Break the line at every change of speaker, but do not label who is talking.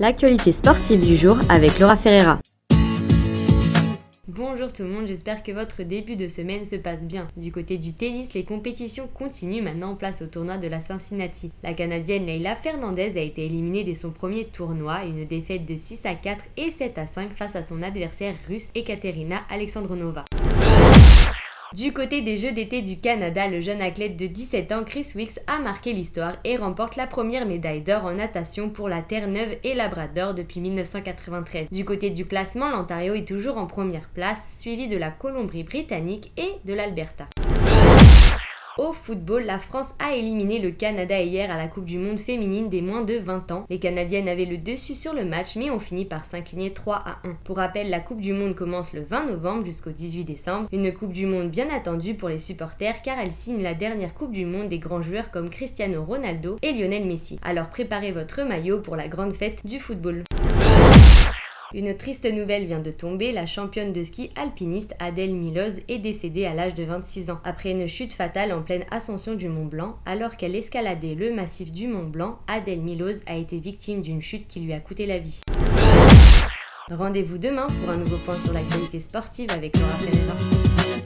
l'actualité sportive du jour avec Laura Ferreira.
Bonjour tout le monde, j'espère que votre début de semaine se passe bien. Du côté du tennis, les compétitions continuent maintenant en place au tournoi de la Cincinnati. La Canadienne Leila Fernandez a été éliminée dès son premier tournoi, une défaite de 6 à 4 et 7 à 5 face à son adversaire russe Ekaterina Alexandronova. Du côté des Jeux d'été du Canada, le jeune athlète de 17 ans Chris Wicks a marqué l'histoire et remporte la première médaille d'or en natation pour la Terre-Neuve et Labrador depuis 1993. Du côté du classement, l'Ontario est toujours en première place, suivi de la Colombie-Britannique et de l'Alberta. Au football, la France a éliminé le Canada hier à la Coupe du Monde féminine des moins de 20 ans. Les Canadiennes avaient le dessus sur le match mais ont fini par s'incliner 3 à 1. Pour rappel, la Coupe du Monde commence le 20 novembre jusqu'au 18 décembre. Une Coupe du Monde bien attendue pour les supporters car elle signe la dernière Coupe du Monde des grands joueurs comme Cristiano Ronaldo et Lionel Messi. Alors préparez votre maillot pour la grande fête du football. Une triste nouvelle vient de tomber, la championne de ski alpiniste Adèle Miloz est décédée à l'âge de 26 ans, après une chute fatale en pleine ascension du Mont Blanc. Alors qu'elle escaladait le massif du Mont Blanc, Adèle Miloz a été victime d'une chute qui lui a coûté la vie. Rendez-vous demain pour un nouveau point sur l'actualité sportive avec Laura Ferreira.